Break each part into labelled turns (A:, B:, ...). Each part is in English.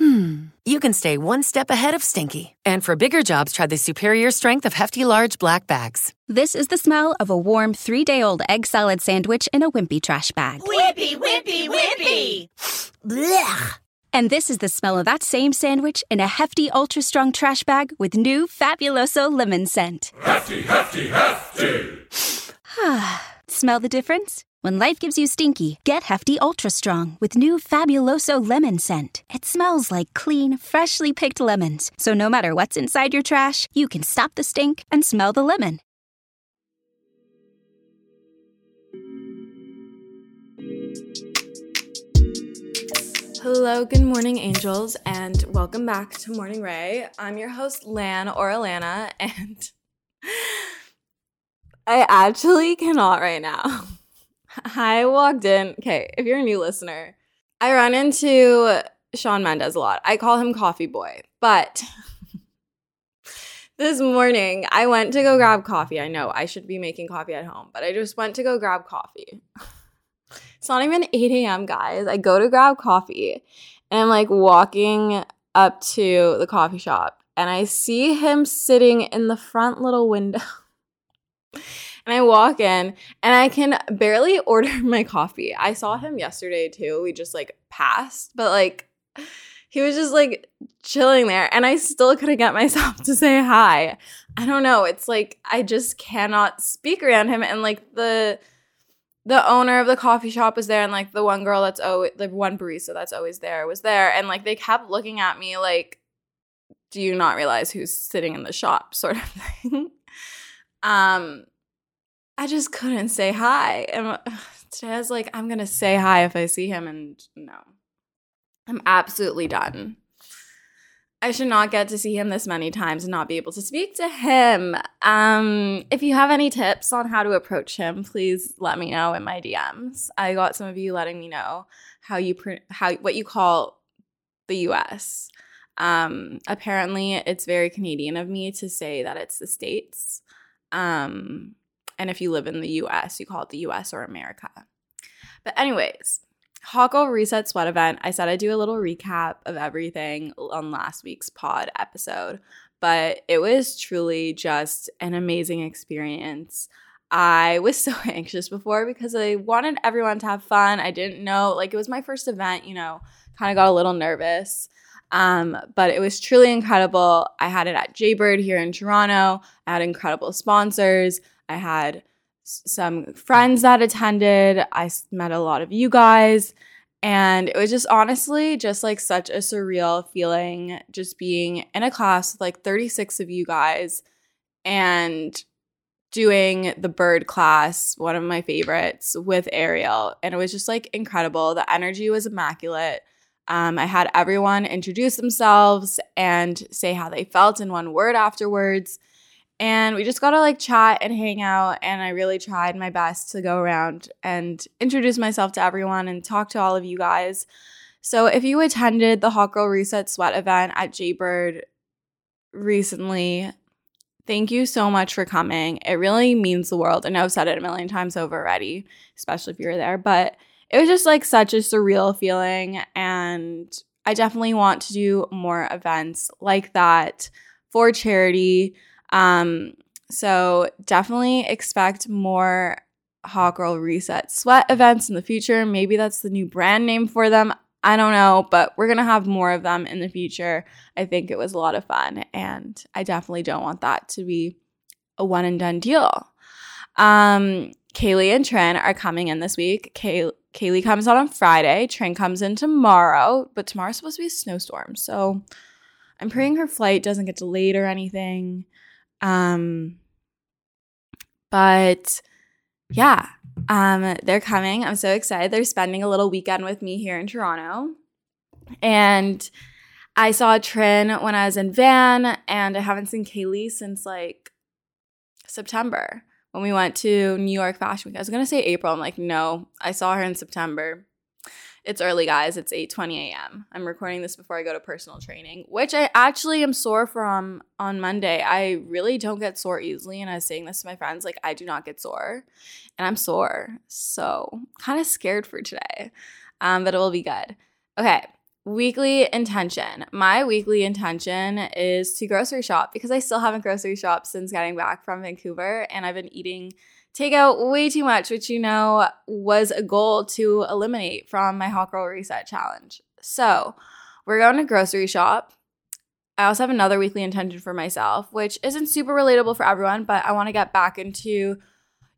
A: hmm, you can stay one step ahead of stinky. And for bigger jobs, try the superior strength of Hefty Large Black Bags.
B: This is the smell of a warm three day old egg salad sandwich in a wimpy trash bag.
C: Wimpy, wimpy, wimpy!
A: Blech!
B: And this is the smell of that same sandwich in a hefty, ultra strong trash bag with new Fabuloso lemon scent.
D: Hefty, hefty, hefty!
B: Smell the difference? When life gives you stinky, get Hefty Ultra Strong with new Fabuloso lemon scent. It smells like clean, freshly picked lemons. So no matter what's inside your trash, you can stop the stink and smell the lemon.
E: Hello, good morning, angels, and welcome back to Morning Ray. I'm your host, Lan or Alana, and I actually cannot right now. I walked in. Okay, if you're a new listener, I run into Shawn Mendes a lot. I call him Coffee Boy, but this morning I went to go grab coffee. I know I should be making coffee at home, but I just went to go grab coffee. It's not even 8 a.m., guys. I go to grab coffee and I'm like walking up to the coffee shop and I see him sitting in the front little window. and I walk in and I can barely order my coffee. I saw him yesterday too. We just like passed, but like he was just like chilling there and I still couldn't get myself to say hi. I don't know. It's like I just cannot speak around him and like the the owner of the coffee shop was there and like the one girl that's always the one barista that's always there was there and like they kept looking at me like do you not realize who's sitting in the shop sort of thing um i just couldn't say hi and today i was like i'm gonna say hi if i see him and no i'm absolutely done I should not get to see him this many times and not be able to speak to him. Um, if you have any tips on how to approach him, please let me know in my DMs. I got some of you letting me know how you pr- how what you call the U.S. Um, apparently, it's very Canadian of me to say that it's the states. Um, and if you live in the U.S., you call it the U.S. or America. But anyways, Girl Reset Sweat event. I said I'd do a little recap of everything on last week's pod episode, but it was truly just an amazing experience. I was so anxious before because I wanted everyone to have fun. I didn't know, like, it was my first event, you know, kind of got a little nervous. Um, but it was truly incredible. I had it at Jaybird here in Toronto. I had incredible sponsors. I had some friends that attended. I met a lot of you guys. And it was just honestly just like such a surreal feeling just being in a class with like 36 of you guys and doing the bird class, one of my favorites, with Ariel. And it was just like incredible. The energy was immaculate. Um, I had everyone introduce themselves and say how they felt in one word afterwards. And we just got to like chat and hang out. And I really tried my best to go around and introduce myself to everyone and talk to all of you guys. So if you attended the Hot Girl Reset Sweat event at Jaybird recently, thank you so much for coming. It really means the world. Know I've said it a million times over already, especially if you were there, but it was just like such a surreal feeling. And I definitely want to do more events like that for charity. Um, so definitely expect more Hot Girl Reset Sweat events in the future. Maybe that's the new brand name for them. I don't know, but we're going to have more of them in the future. I think it was a lot of fun, and I definitely don't want that to be a one and done deal. Um, Kaylee and Trin are coming in this week. Kay- Kaylee comes out on Friday. Trin comes in tomorrow, but tomorrow's supposed to be a snowstorm. So I'm praying her flight doesn't get delayed or anything. Um, but yeah, um, they're coming. I'm so excited. They're spending a little weekend with me here in Toronto. And I saw Trin when I was in Van, and I haven't seen Kaylee since like September when we went to New York Fashion Week. I was gonna say April. I'm like, no, I saw her in September. It's early, guys. It's 8:20 a.m. I'm recording this before I go to personal training, which I actually am sore from on Monday. I really don't get sore easily, and I was saying this to my friends, like I do not get sore, and I'm sore, so kind of scared for today, um, but it will be good. Okay, weekly intention. My weekly intention is to grocery shop because I still haven't grocery shopped since getting back from Vancouver, and I've been eating take out way too much, which you know was a goal to eliminate from my Hot Girl Reset Challenge. So we're going to grocery shop. I also have another weekly intention for myself, which isn't super relatable for everyone, but I want to get back into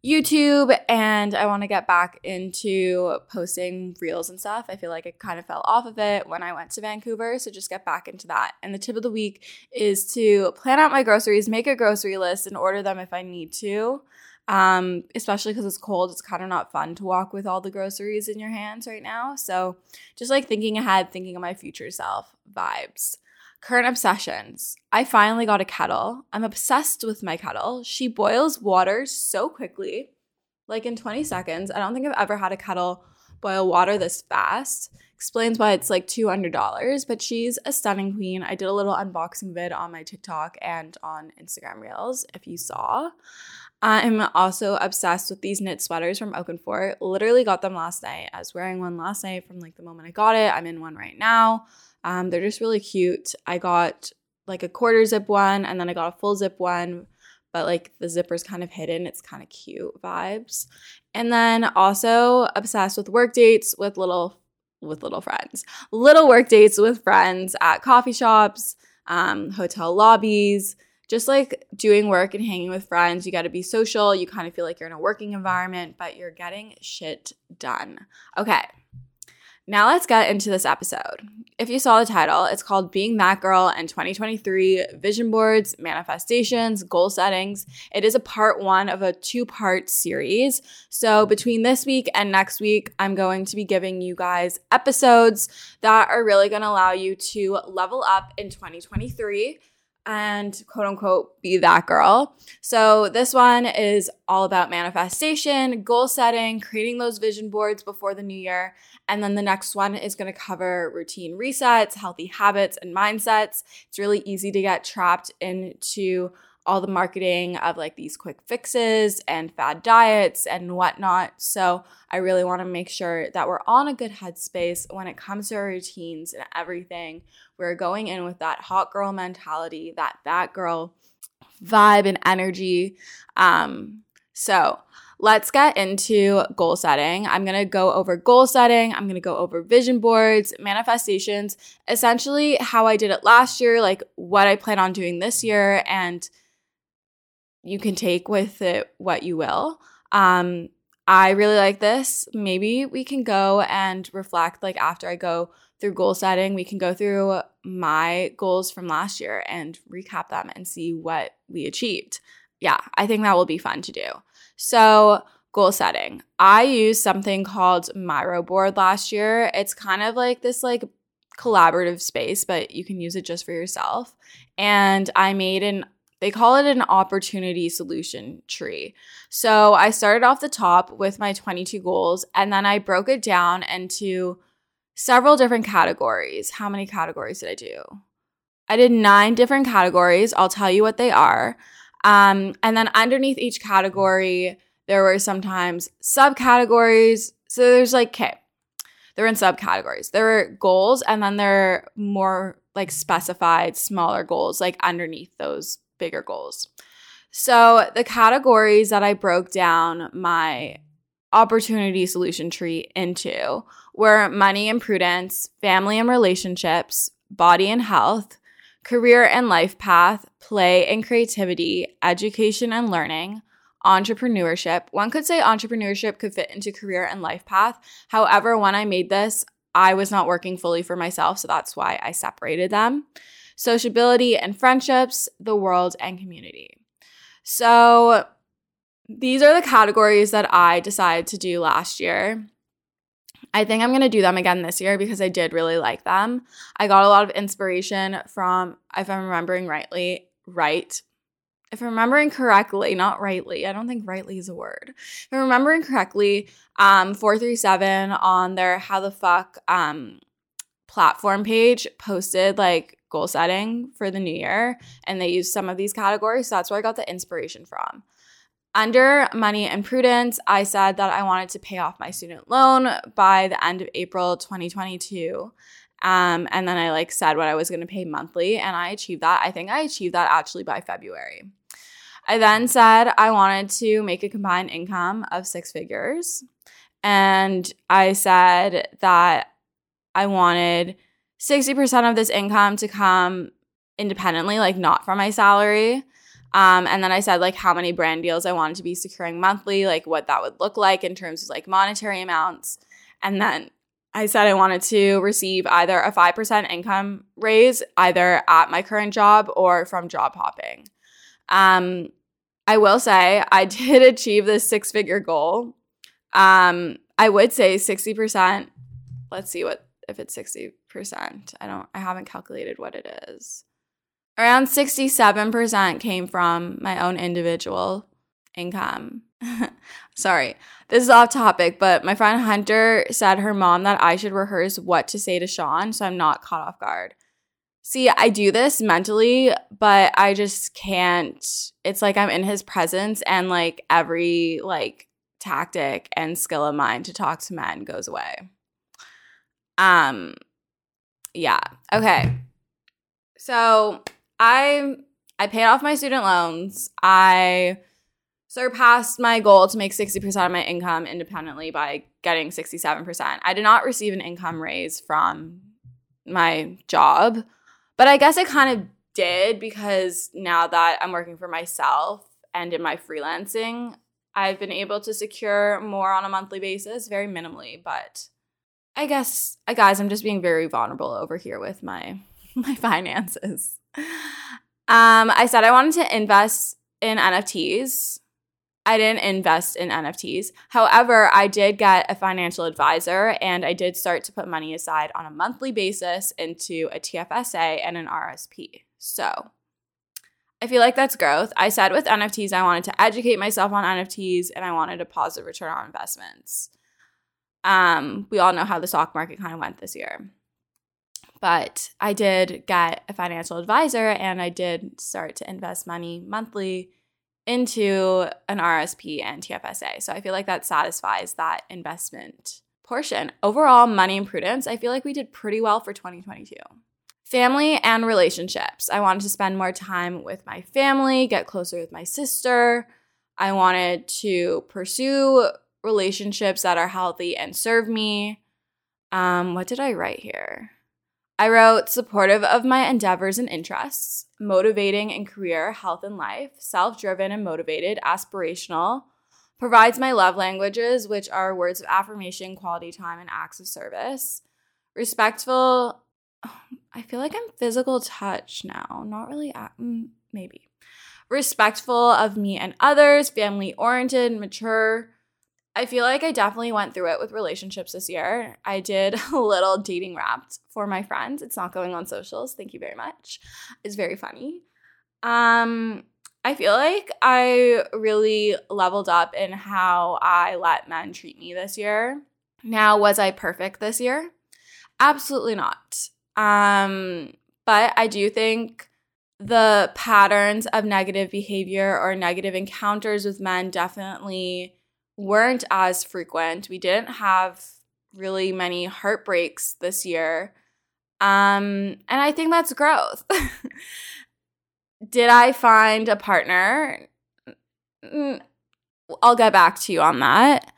E: YouTube and I want to get back into posting reels and stuff. I feel like I kind of fell off of it when I went to Vancouver. So just get back into that. And the tip of the week is to plan out my groceries, make a grocery list, and order them if I need to um, especially because it's cold. It's kind of not fun to walk with all the groceries in your hands right now. So, just like thinking ahead, thinking of my future self vibes. Current obsessions. I finally got a kettle. I'm obsessed with my kettle. She boils water so quickly, like in 20 seconds. I don't think I've ever had a kettle boil water this fast. Explains why it's like $200, but she's a stunning queen. I did a little unboxing vid on my TikTok and on Instagram Reels if you saw. I'm also obsessed with these knit sweaters from Oak + Fort. Literally got them last night. I was wearing one last night from like the moment I got it. I'm in one right now. Um, they're just really cute. I got like a quarter zip one and then I got a full zip one, but like the zipper's kind of hidden. It's kind of cute vibes. And then also obsessed with work dates with little with little friends. Little work dates with friends at coffee shops, um, hotel lobbies just like doing work and hanging with friends, you got to be social. You kind of feel like you're in a working environment, but you're getting shit done. Okay. Now let's get into this episode. If you saw the title, it's called Being That Girl in 2023 Vision Boards, Manifestations, Goal Settings. It is a part one of a two part series. So, between this week and next week, I'm going to be giving you guys episodes that are really going to allow you to level up in 2023 and quote unquote be that girl. So, this one is all about manifestation, goal setting, creating those vision boards before the new year. And then the next one is going to cover routine resets, healthy habits, and mindsets. It's really easy to get trapped into all the marketing of like these quick fixes and fad diets and whatnot. So I really want to make sure that we're on a good headspace when it comes to our routines and everything. We're going in with that hot girl mentality, that that girl vibe and energy. Um, so let's get into goal setting. I'm going to go over goal setting. I'm going to go over vision boards, manifestations, essentially how I did it last year, like what I plan on doing this year, and you can take with it what you will. Um, I really like this. Maybe we can go and reflect, like after I go through goal setting, we can go through my goals from last year and recap them and see what we achieved. Yeah, I think that will be fun to do. So, goal setting. I used something called Miro board last year. It's kind of like this like collaborative space, but you can use it just for yourself. And I made an they call it an opportunity solution tree. So I started off the top with my 22 goals and then I broke it down into several different categories. How many categories did I do? I did nine different categories. I'll tell you what they are. Um, and then underneath each category, there were sometimes subcategories. So there's like, okay, they're in subcategories. There are goals, and then there are more like specified, smaller goals, like underneath those bigger goals. So, the categories that I broke down my opportunity solution tree into were money and prudence, family and relationships, body and health, career and life path, play and creativity, education and learning, entrepreneurship. One could say entrepreneurship could fit into career and life path. However, when I made this, I was not working fully for myself, so that's why I separated them sociability and friendships, the world, and community. So, these are the categories that I decided to do last year. I think I'm going to do them again this year because I did really like them. I got a lot of inspiration from, if I'm remembering rightly, right, if I'm remembering correctly, not rightly, I don't think rightly is a word. If I'm remembering correctly, um, 437 on their how the fuck um platform page posted like goal setting for the new year and they used some of these categories. So that's where I got the inspiration from. Under money and prudence, I said that I wanted to pay off my student loan by the end of April 2022. Um, and then I like said what I was going to pay monthly, and I achieved that. I think I achieved that actually by February. I then said I wanted to make a combined income of six figures. And I said that I wanted 60% of this income to come independently, like not from my salary. Um, and then I said like how many brand deals I wanted to be securing monthly, like what that would look like in terms of like monetary amounts. And then I said I wanted to receive either a 5% income raise, either at my current job or from job hopping. Um, I will say I did achieve this six figure goal. Um, I would say 60%. Let's see what if it's 60%. I don't I haven't calculated what it is. Around 67% came from my own individual income. Sorry, this is off topic, but my friend Hunter said her mom that I should rehearse what to say to Shawn so I'm not caught off guard. See, I do this mentally, but I just can't. It's like I'm in his presence and like every like tactic and skill of mine to talk to men goes away. Um yeah. Okay. So, I I paid off my student loans. I surpassed my goal to make 60% of my income independently by getting 67%. I did not receive an income raise from my job, but I guess I kind of did because now that I'm working for myself and in my freelancing, I've been able to secure more on a monthly basis, very minimally, but I guess uh, guys, I'm just being very vulnerable over here with my my finances. Um, I said I wanted to invest in NFTs. I didn't invest in NFTs. However, I did get a financial advisor and I did start to put money aside on a monthly basis into a TFSA and an RSP. So I feel like that's growth. I said with NFTs, I wanted to educate myself on NFTs and I wanted a positive return on investments. Um, we all know how the stock market kind of went this year. But I did get a financial advisor and I did start to invest money monthly into an RSP and TFSA. So I feel like that satisfies that investment portion. Overall, money and prudence, I feel like we did pretty well for 2022. Family and relationships. I wanted to spend more time with my family, get closer with my sister. I wanted to pursue relationships that are healthy and serve me. Um, what did I write here? I wrote supportive of my endeavors and interests, motivating in career, health, and life, self driven and motivated, aspirational, provides my love languages, which are words of affirmation, quality time, and acts of service, respectful. I feel like I'm physical touch now, not really, mm, maybe. Respectful of me and others, family oriented, mature, I feel like I definitely went through it with relationships this year. I did a little dating wrapped for my friends. It's not going on socials. Thank you very much. It's very funny. Um I feel like I really leveled up in how I let men treat me this year. Now, was I perfect this year? Absolutely not. Um but I do think the patterns of negative behavior or negative encounters with men definitely weren't as frequent. We didn't have really many heartbreaks this year. Um, and I think that's growth. Did I find a partner? I'll get back to you on that.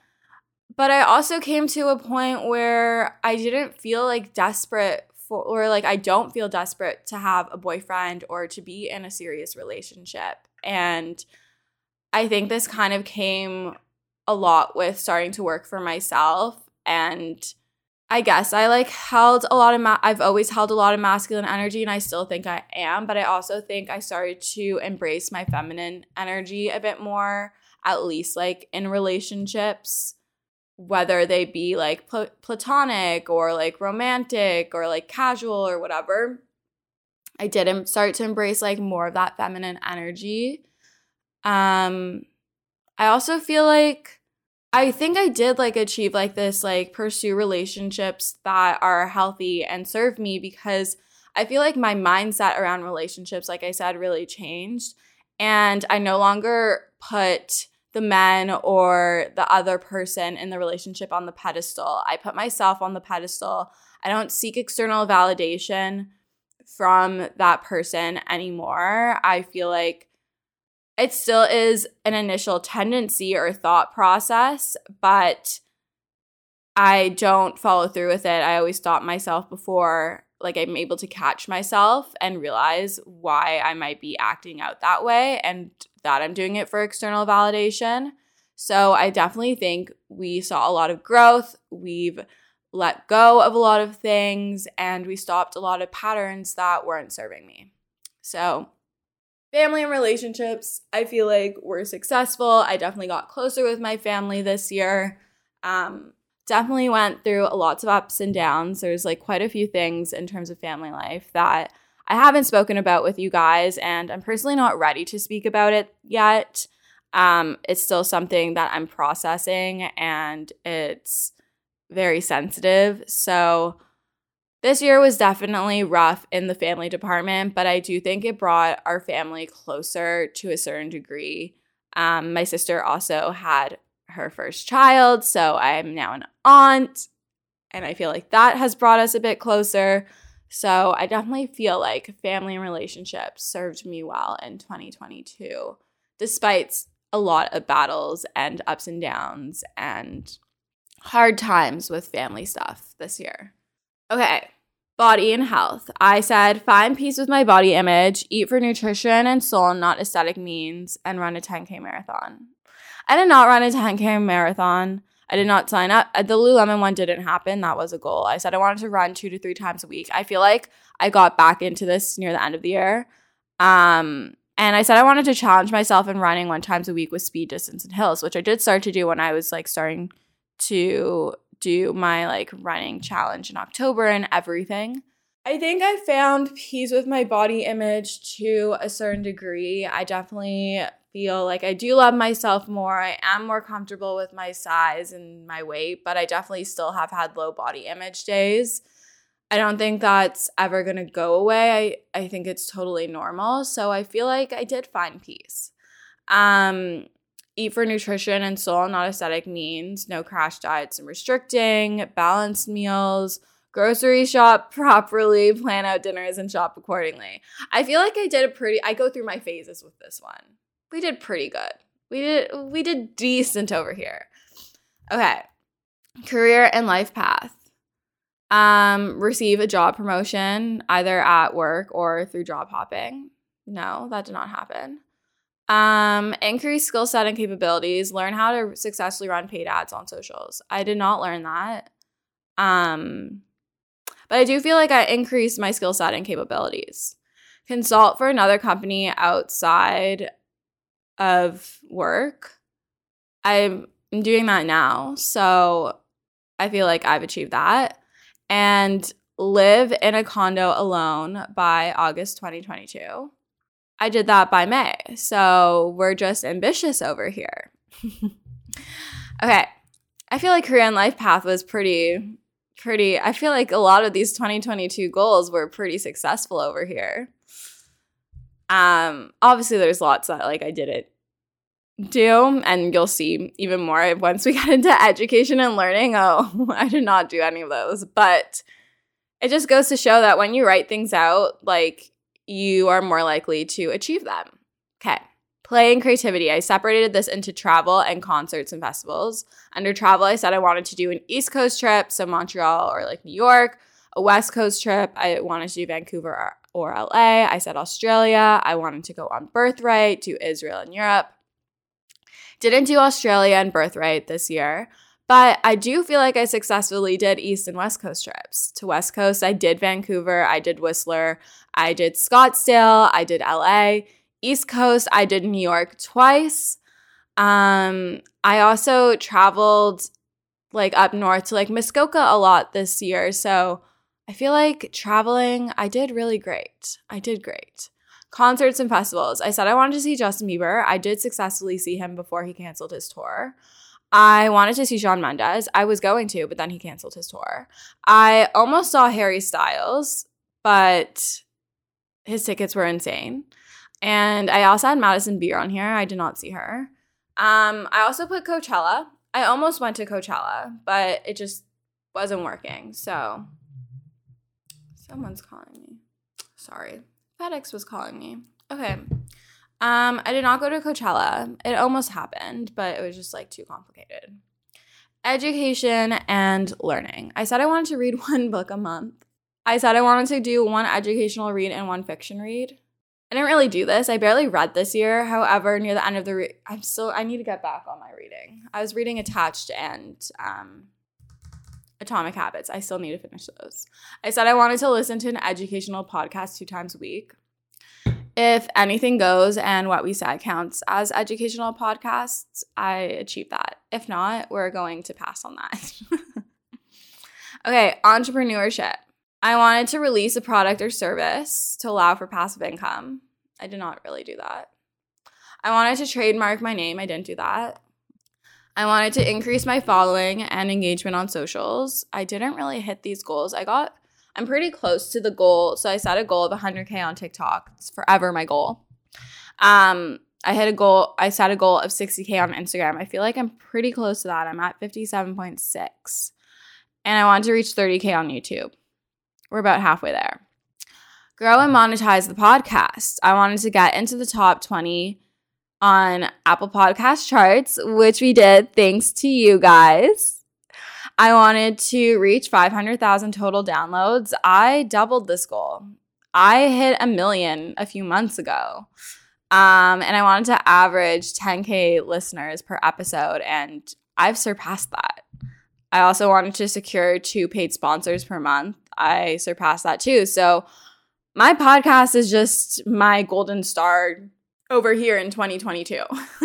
E: But I also came to a point where I didn't feel like desperate for, or like I don't feel desperate to have a boyfriend or to be in a serious relationship. And I think this kind of came a lot with starting to work for myself and I guess I like held a lot of ma- I've always held a lot of masculine energy and I still think I am, but I also think I started to embrace my feminine energy a bit more, at least like in relationships, whether they be like pl- platonic or like romantic or like casual or whatever. I did start to embrace like more of that feminine energy. Um, I also feel like I think I did like achieve like this, like pursue relationships that are healthy and serve me because I feel like my mindset around relationships, like I said, really changed. And I no longer put the men or the other person in the relationship on the pedestal. I put myself on the pedestal. I don't seek external validation from that person anymore. I feel like it still is an initial tendency or thought process, but I don't follow through with it. I always stop myself before like I'm able to catch myself and realize why I might be acting out that way and that I'm doing it for external validation. So I definitely think we saw a lot of growth. We've let go of a lot of things and we stopped a lot of patterns that weren't serving me. So family and relationships, I feel like were successful. I definitely got closer with my family this year. Um, definitely went through lots of ups and downs. There's like quite a few things in terms of family life that I haven't spoken about with you guys, and I'm personally not ready to speak about it yet. Um, it's still something that I'm processing, and it's very sensitive. So, this year was definitely rough in the family department, but I do think it brought our family closer to a certain degree. Um, my sister also had her first child, so I'm now an aunt, and I feel like that has brought us a bit closer. So I definitely feel like family and relationships served me well in 2022, despite a lot of battles and ups and downs and hard times with family stuff this year. Okay, Body and health. I said find peace with my body image, eat for nutrition and soul, not aesthetic means, and run a 10K marathon. I did not run a 10K marathon. I did not sign up. The Lululemon one didn't happen. That was a goal. I said I wanted to run two to three times a week. I feel like I got back into this near the end of the year. Um, and I said I wanted to challenge myself in running one times a week with speed, distance, and hills, which I did start to do when I was like starting to do my like running challenge in October and everything. I think I found peace with my body image to a certain degree. I definitely feel like I do love myself more. I am more comfortable with my size and my weight, but I definitely still have had low body image days. I don't think that's ever going to go away. I, I think it's totally normal. So I feel like I did find peace. Um, eat for nutrition and soul, not aesthetic means, no crash diets and restricting, balanced meals, grocery shop properly, plan out dinners, and shop accordingly. I feel like I did a pretty, I go through my phases with this one. We did pretty good. We did, we did decent over here. Okay. Career and life path. Um, receive a job promotion either at work or through job hopping. No, that did not happen. Um, increase skill set and capabilities. Learn how to successfully run paid ads on socials. I did not learn that. Um, but I do feel like I increased my skill set and capabilities. Consult for another company outside of work. I'm doing that now. So I feel like I've achieved that. And live in a condo alone by August 2022. I did that by May. So we're just ambitious over here. okay. I feel like Korean life path was pretty, pretty. I feel like a lot of these 2022 goals were pretty successful over here. Um, obviously, there's lots that like I didn't do, and you'll see even more once we get into education and learning. Oh, I did not do any of those, but it just goes to show that when you write things out, like you are more likely to achieve them. Okay. Play and creativity. I separated this into travel and concerts and festivals. Under travel, I said I wanted to do an East Coast trip, so Montreal or like New York, a West Coast trip. I wanted to do Vancouver or, or LA. I said Australia. I wanted to go on Birthright, to Israel and Europe. Didn't do Australia and Birthright this year. But I do feel like I successfully did East and West Coast trips. To West Coast, I did Vancouver, I did Whistler, I did Scottsdale, I did LA. East Coast, I did New York twice. Um, I also traveled like up north to like Muskoka a lot this year. So I feel like traveling, I did really great. I did great. Concerts and festivals. I said I wanted to see Justin Bieber. I did successfully see him before he canceled his tour. I wanted to see Shawn Mendes. I was going to, but then he canceled his tour. I almost saw Harry Styles, but his tickets were insane. And I also had Madison Beer on here. I did not see her. Um, I also put Coachella. I almost went to Coachella, but it just wasn't working. So someone's calling me. Sorry. FedEx was calling me. Okay. Um, I did not go to Coachella. It almost happened, but it was just like too complicated. Education and learning. I said I wanted to read one book a month. I said I wanted to do one educational read and one fiction read. I didn't really do this. I barely read this year. However, near the end of the re- I'm still I need to get back on my reading. I was reading Attached and um Atomic Habits. I still need to finish those. I said I wanted to listen to an educational podcast two times a week. If anything goes and what we said counts as educational podcasts, I achieve that. If not, we're going to pass on that. okay, entrepreneurship. I wanted to release a product or service to allow for passive income. I did not really do that. I wanted to trademark my name. I didn't do that. I wanted to increase my following and engagement on socials. I didn't really hit these goals. I got, I'm pretty close to the goal. So I set a goal of 100K on TikTok. It's forever my goal. Um, I hit a goal, I set a goal of 60K on Instagram. I feel like I'm pretty close to that. I'm at 57.6. And I want to reach 30K on YouTube. We're about halfway there. Grow and monetize the podcast. I wanted to get into the top 20 on Apple Podcast charts, which we did thanks to you guys. I wanted to reach 500,000 total downloads. I doubled this goal. I hit a million a few months ago. Um, and I wanted to average 10K listeners per episode, and I've surpassed that. I also wanted to secure two paid sponsors per month. I surpassed that too. So, my podcast is just my golden star over here in 2022.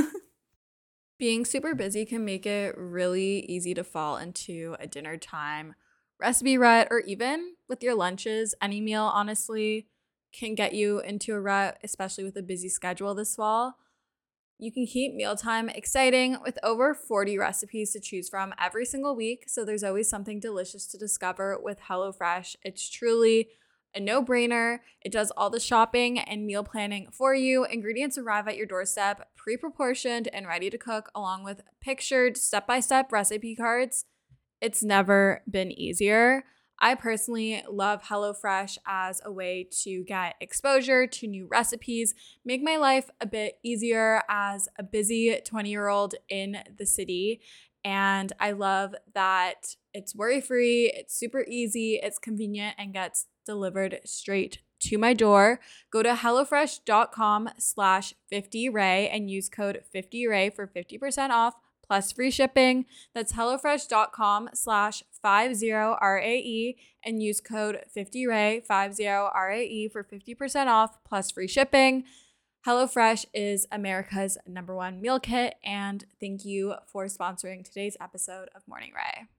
E: Being super busy can make it really easy to fall into a dinner time recipe rut, or even with your lunches. Any meal, honestly, can get you into a rut, especially with a busy schedule this fall. You can keep mealtime exciting with over 40 recipes to choose from every single week, so there's always something delicious to discover with HelloFresh. It's truly a no brainer. It does all the shopping and meal planning for you. Ingredients arrive at your doorstep, pre proportioned and ready to cook, along with pictured step by step recipe cards. It's never been easier. I personally love HelloFresh as a way to get exposure to new recipes, make my life a bit easier as a busy 20 year old in the city. And I love that it's worry free, it's super easy, it's convenient, and gets delivered straight to my door. Go to HelloFresh.com slash 50Ray and use code 50Ray for 50% off plus free shipping. That's HelloFresh.com slash 50RAE and use code 50Ray 50RAE for 50% off plus free shipping. HelloFresh is America's number one meal kit, and thank you for sponsoring today's episode of Morning Ray.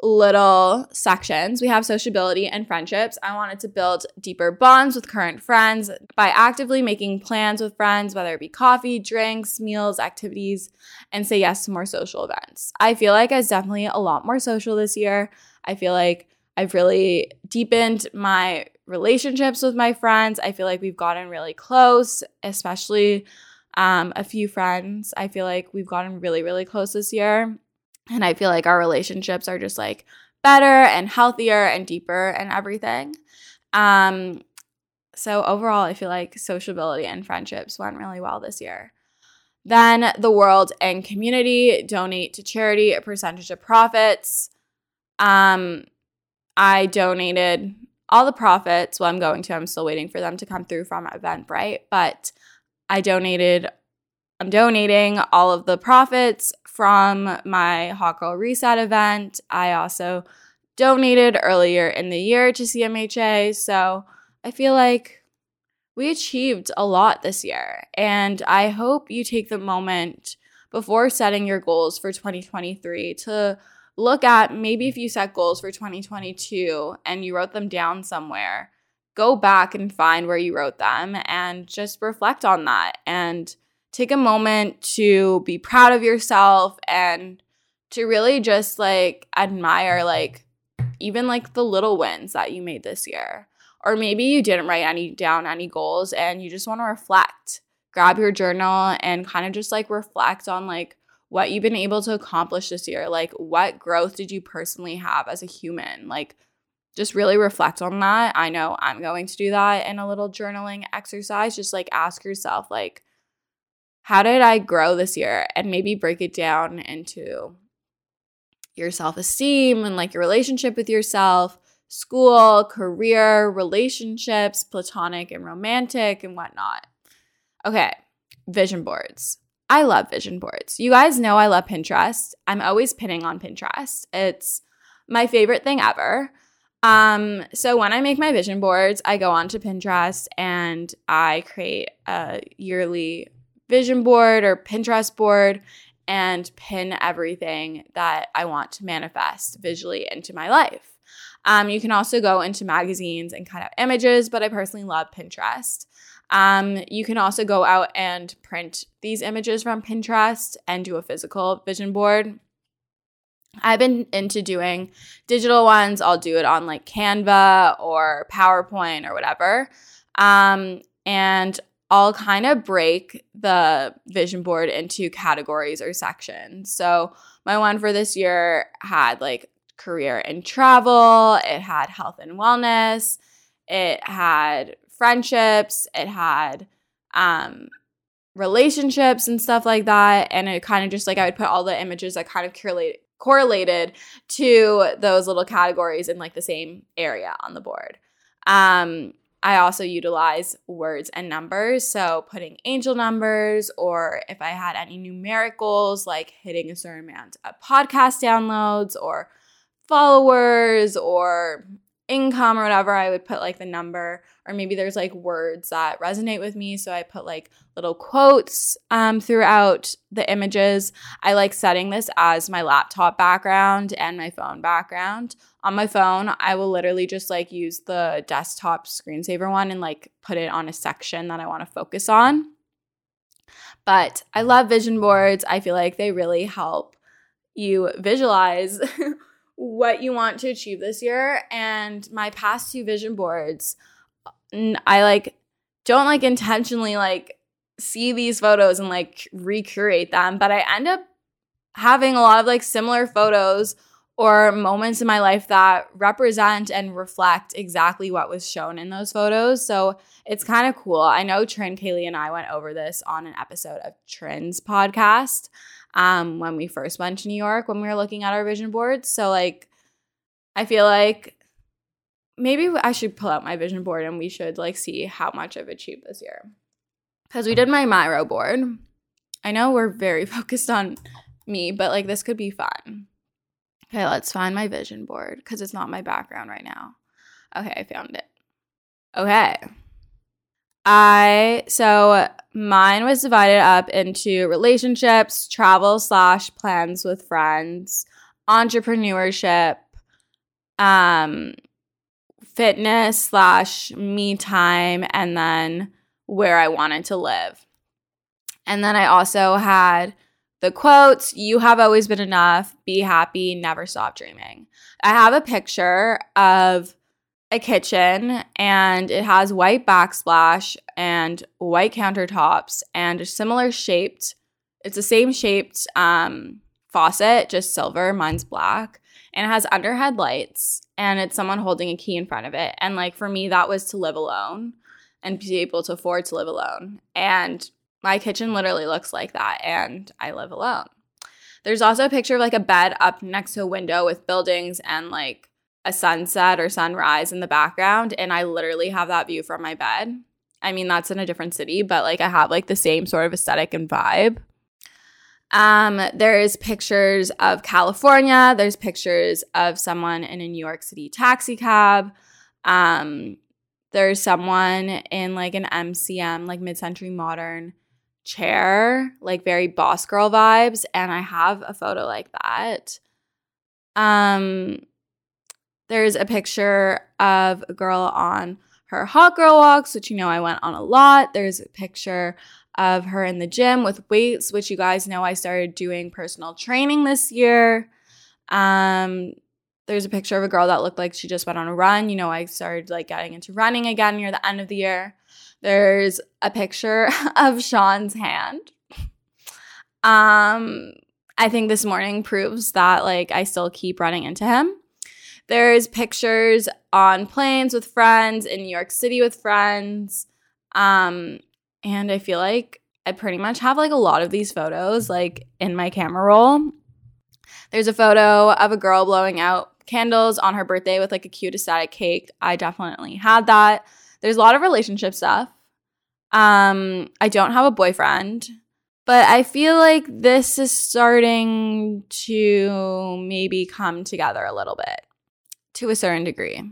E: little sections. We have sociability and friendships. I wanted to build deeper bonds with current friends by actively making plans with friends, whether it be coffee, drinks, meals, activities, and say yes to more social events. I feel like I was definitely a lot more social this year. I feel like I've really deepened my relationships with my friends. I feel like we've gotten really close, especially um, a few friends. I feel like we've gotten really, really close this year. And I feel like our relationships are just like better and healthier and deeper and everything. Um, so overall, I feel like sociability and friendships went really well this year. Then the world and community donate to charity a percentage of profits. Um, I donated all the profits. Well, I'm going to. I'm still waiting for them to come through from Eventbrite, but I donated. I'm donating all of the profits from my Hot Girl Reset event. I also donated earlier in the year to CMHA, so I feel like we achieved a lot this year. And I hope you take the moment before setting your goals for 2023 to look at maybe if you set goals for 2022 and you wrote them down somewhere, go back and find where you wrote them and just reflect on that and take a moment to be proud of yourself and to really just like admire like even like the little wins that you made this year. Or maybe you didn't write any down any goals and you just want to reflect. Grab your journal and kind of just like reflect on like what you've been able to accomplish this year. Like what growth did you personally have as a human? Like just really reflect on that. I know I'm going to do that in a little journaling exercise. Just like ask yourself like how did I grow this year? And maybe break it down into your self-esteem and like your relationship with yourself school, career, relationships, platonic and romantic, and whatnot. Okay, vision boards. I love vision boards. You guys know I love Pinterest. I'm always pinning on Pinterest. It's my favorite thing ever. Um, so when I make my vision boards, I go onto Pinterest and I create a yearly vision board or Pinterest board and pin everything that I want to manifest visually into my life. Um, you can also go into magazines and cut out images, but I personally love Pinterest. Um, you can also go out and print these images from Pinterest and do a physical vision board. I've been into doing digital ones. I'll do it on like Canva or PowerPoint or whatever. Um, and I'll kind of break the vision board into categories or sections. So, my one for this year had like career and travel, it had health and wellness, it had friendships, it had um, relationships and stuff like that. And it kind of just like I would put all the images that kind of correlate, correlated to those little categories in like the same area on the board. Um, I also utilize words and numbers. So putting angel numbers, or if I had any numericals, like hitting a certain amount of podcast downloads or followers or income or whatever, I would put like the number, or maybe there's like words that resonate with me. So I put like little quotes um, throughout the images. I like setting this as my laptop background and my phone background. On my phone, I will literally just like use the desktop screensaver one and like put it on a section that I want to focus on. But I love vision boards. I feel like they really help you visualize what you want to achieve this year. And my past two vision boards i like don't like intentionally like see these photos and like recreate them but i end up having a lot of like similar photos or moments in my life that represent and reflect exactly what was shown in those photos. So it's kind of cool. I know trin kaylee and i went over this on an episode of trin's podcast um, when we first went to New York when we were looking at our vision boards. So, like, I feel like maybe I should pull out my vision board and we should like see how much I've achieved this year. Because we did my Miro board. I know we're very focused on me, but like this could be fun. Okay, let's find my vision board because it's not my background right now. Okay, I found it. Okay. I so mine was divided up into relationships, travel slash plans with friends, entrepreneurship, um, fitness slash me time, and then where I wanted to live. And then I also had the quotes you have always been enough, be happy, never stop dreaming. I have a picture of a kitchen and it has white backsplash and white countertops and a similar shaped it's the same shaped um, faucet just silver mine's black and it has underhead lights and it's someone holding a key in front of it and like for me that was to live alone and be able to afford to live alone and my kitchen literally looks like that and i live alone. There's also a picture of like a bed up next to a window with buildings and like a sunset or sunrise in the background and I literally have that view from my bed. I mean, that's in a different city, but like I have like the same sort of aesthetic and vibe. Um, there's pictures of California. There's pictures of someone in a New York City taxi cab. Um, there's someone in like an MCM, like mid-century modern chair, like very boss girl vibes, and I have a photo like that. Um, there's a picture of a girl on her hot girl walks, which you know I went on a lot. There's a picture of her in the gym with weights, which you guys know I started doing personal training this year. Um, there's a picture of a girl that looked like she just went on a run. You know, I started like getting into running again near the end of the year. There's a picture of Shawn's hand. Um, I think this morning proves that like I still keep running into him. There's pictures on planes with friends, in New York City with friends. Um, and I feel like I pretty much have like a lot of these photos like in my camera roll. There's a photo of a girl blowing out candles on her birthday with like a cute aesthetic cake. I definitely had that. There's a lot of relationship stuff. Um, I don't have a boyfriend, but I feel like this is starting to maybe come together a little bit to a certain degree.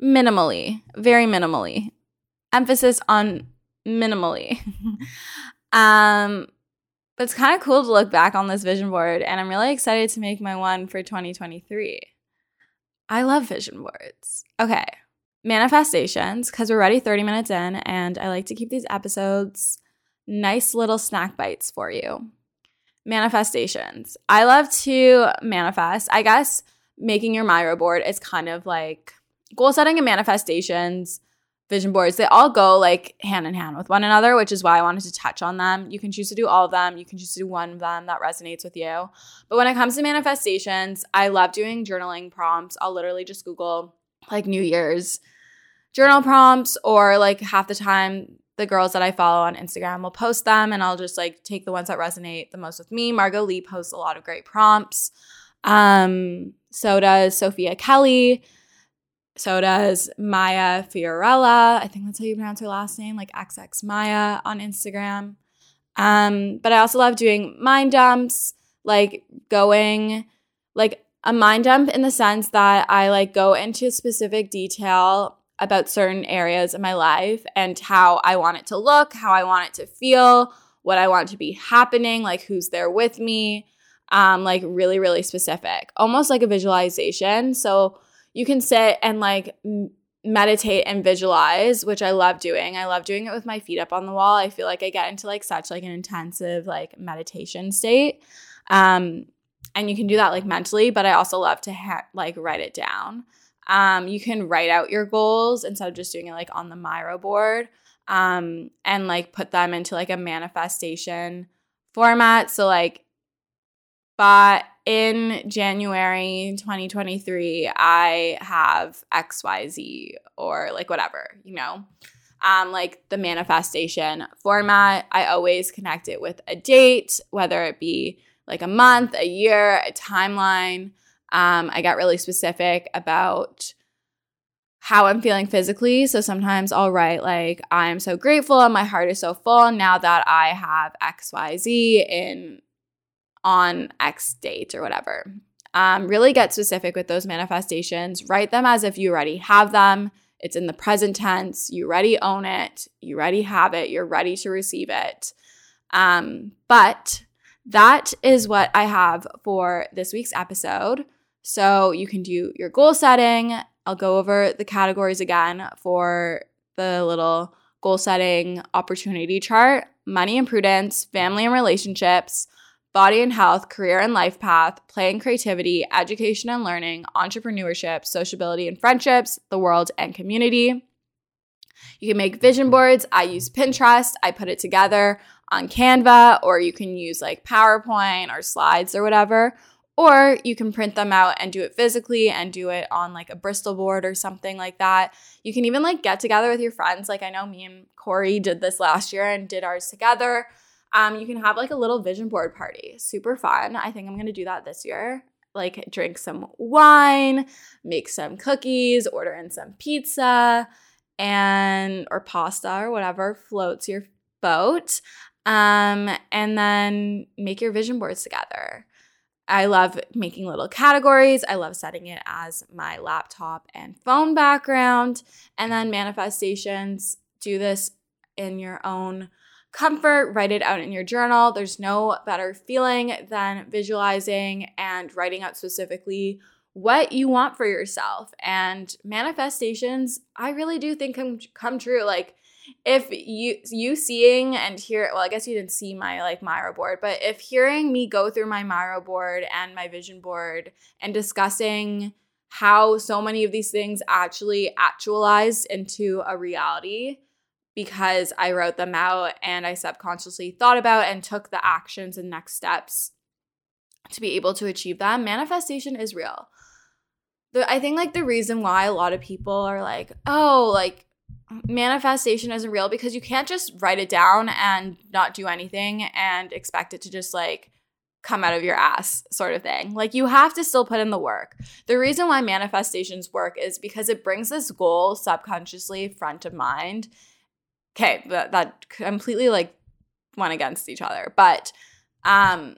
E: Minimally, very minimally. Emphasis on minimally. um, but it's kind of cool to look back on this vision board, and I'm really excited to make my one for 2023. I love vision boards. Okay, manifestations, because we're already 30 minutes in, and I like to keep these episodes nice little snack bites for you. Manifestations. I love to manifest. I guess making your Miro board is kind of like goal setting and manifestations, vision boards. They all go like hand in hand with one another, which is why I wanted to touch on them. You can choose to do all of them, you can choose to do one of them that resonates with you. But when it comes to manifestations, I love doing journaling prompts. I'll literally just Google like New Year's journal prompts, or like half the time, the girls that I follow on Instagram will post them and I'll just like take the ones that resonate the most with me. Margot Lee posts a lot of great prompts. Um, so does Sophia Kelly. So does Maya Fiorella. I think that's how you pronounce her last name, like XX Maya on Instagram. Um, but I also love doing mind dumps, like going like a mind dump in the sense that I like go into specific detail about certain areas of my life and how I want it to look, how I want it to feel, what I want to be happening, like who's there with me um, like really, really specific, almost like a visualization. So you can sit and like m- meditate and visualize, which I love doing. I love doing it with my feet up on the wall. I feel like I get into like such like an intensive like meditation state. Um, and you can do that like mentally, but I also love to ha- like write it down. Um, you can write out your goals instead of just doing it like on the Miro board um, and like put them into like a manifestation format. So like but in January 2023, I have XYZ or like whatever, you know? Um, like the manifestation format, I always connect it with a date, whether it be like a month, a year, a timeline. Um, I get really specific about how I'm feeling physically. So sometimes I'll write, like, I'm so grateful and my heart is so full now that I have XYZ in on X date or whatever. Um, really get specific with those manifestations. Write them as if you already have them. It's in the present tense. You already own it. You already have it. You're ready to receive it. Um, but that is what I have for this week's episode. So you can do your goal setting. I'll go over the categories again for the little goal setting opportunity chart money and prudence, family and relationships, body and health, career and life path, play and creativity, education and learning, entrepreneurship, sociability and friendships, the world and community. You can make vision boards. I use Pinterest. I put it together on Canva, or you can use like PowerPoint or slides or whatever. Or you can print them out and do it physically and do it on like a Bristol board or something like that. You can even like get together with your friends. Like I know me and Corey did this last year and did ours together. Um, you can have like a little vision board party. Super fun. I think I'm gonna do that this year. Like drink some wine, make some cookies, order in some pizza and or pasta or whatever floats your boat. Um, and then make your vision boards together. I love making little categories. I love setting it as my laptop and phone background. And then manifestations, do this in your own comfort, write it out in your journal. There's no better feeling than visualizing and writing out specifically what you want for yourself. And manifestations, I really do think come, come true. Like if you you seeing and hear well i guess you didn't see my like miro board but if hearing me go through my miro board and my vision board and discussing how so many of these things actually actualized into a reality because i wrote them out and i subconsciously thought about and took the actions and next steps to be able to achieve them manifestation is real the, i think like the reason why a lot of people are like oh like manifestation isn't real because you can't just write it down and not do anything and expect it to just like come out of your ass sort of thing. Like you have to still put in the work. The reason why manifestations work is because it brings this goal subconsciously front of mind. Okay, that, that completely like went against each other. But um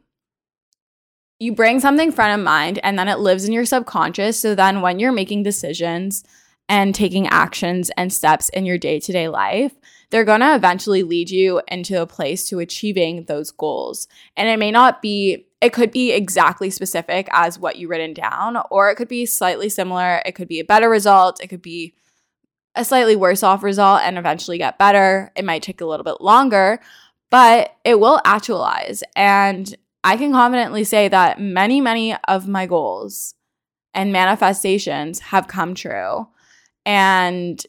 E: you bring something front of mind and then it lives in your subconscious. So then when you're making decisions, and taking actions and steps in your day to day life, they're going to eventually lead you into a place to achieving those goals. And it may not be, it could be exactly specific as what you written down, or it could be slightly similar. It could be a better result. It could be a slightly worse off result and eventually get better. It might take a little bit longer, but it will actualize. And I can confidently say that many, many of my goals and manifestations have come true. And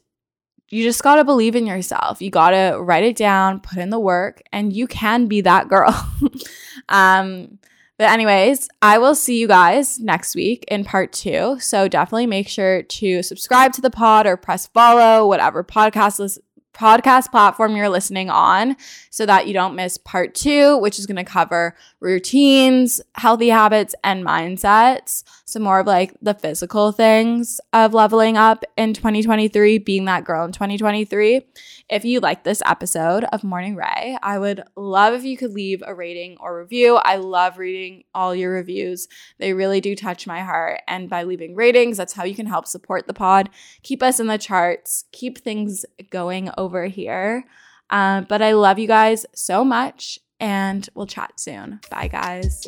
E: you just got to believe in yourself. You got to write it down, put in the work, and you can be that girl. um, but, anyways, I will see you guys next week in part two. So, definitely make sure to subscribe to the pod or press follow, whatever podcast list podcast platform you're listening on so that you don't miss part two, which is going to cover routines, healthy habits, and mindsets. So, more of like the physical things of leveling up in 2023, being that girl in 2023. If you like this episode of Morning Ray, I would love if you could leave a rating or review. I love reading all your reviews, they really do touch my heart. And by leaving ratings, that's how you can help support the pod, keep us in the charts, keep things going over here. Um, but I love you guys so much, and we'll chat soon. Bye, guys.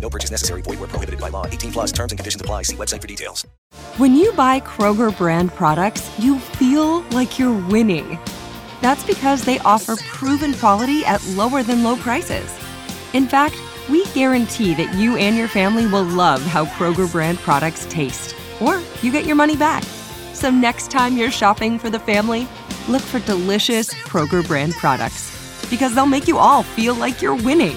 F: No purchase necessary. Void where prohibited by law. 18 plus terms and conditions apply. See website for details.
G: When you buy Kroger brand products, you feel like you're winning. That's because they offer proven quality at lower than low prices. In fact, we guarantee that you and your family will love how Kroger brand products taste, or you get your money back. So next time you're shopping for the family, look for delicious Kroger brand products because they'll make you all feel like you're winning.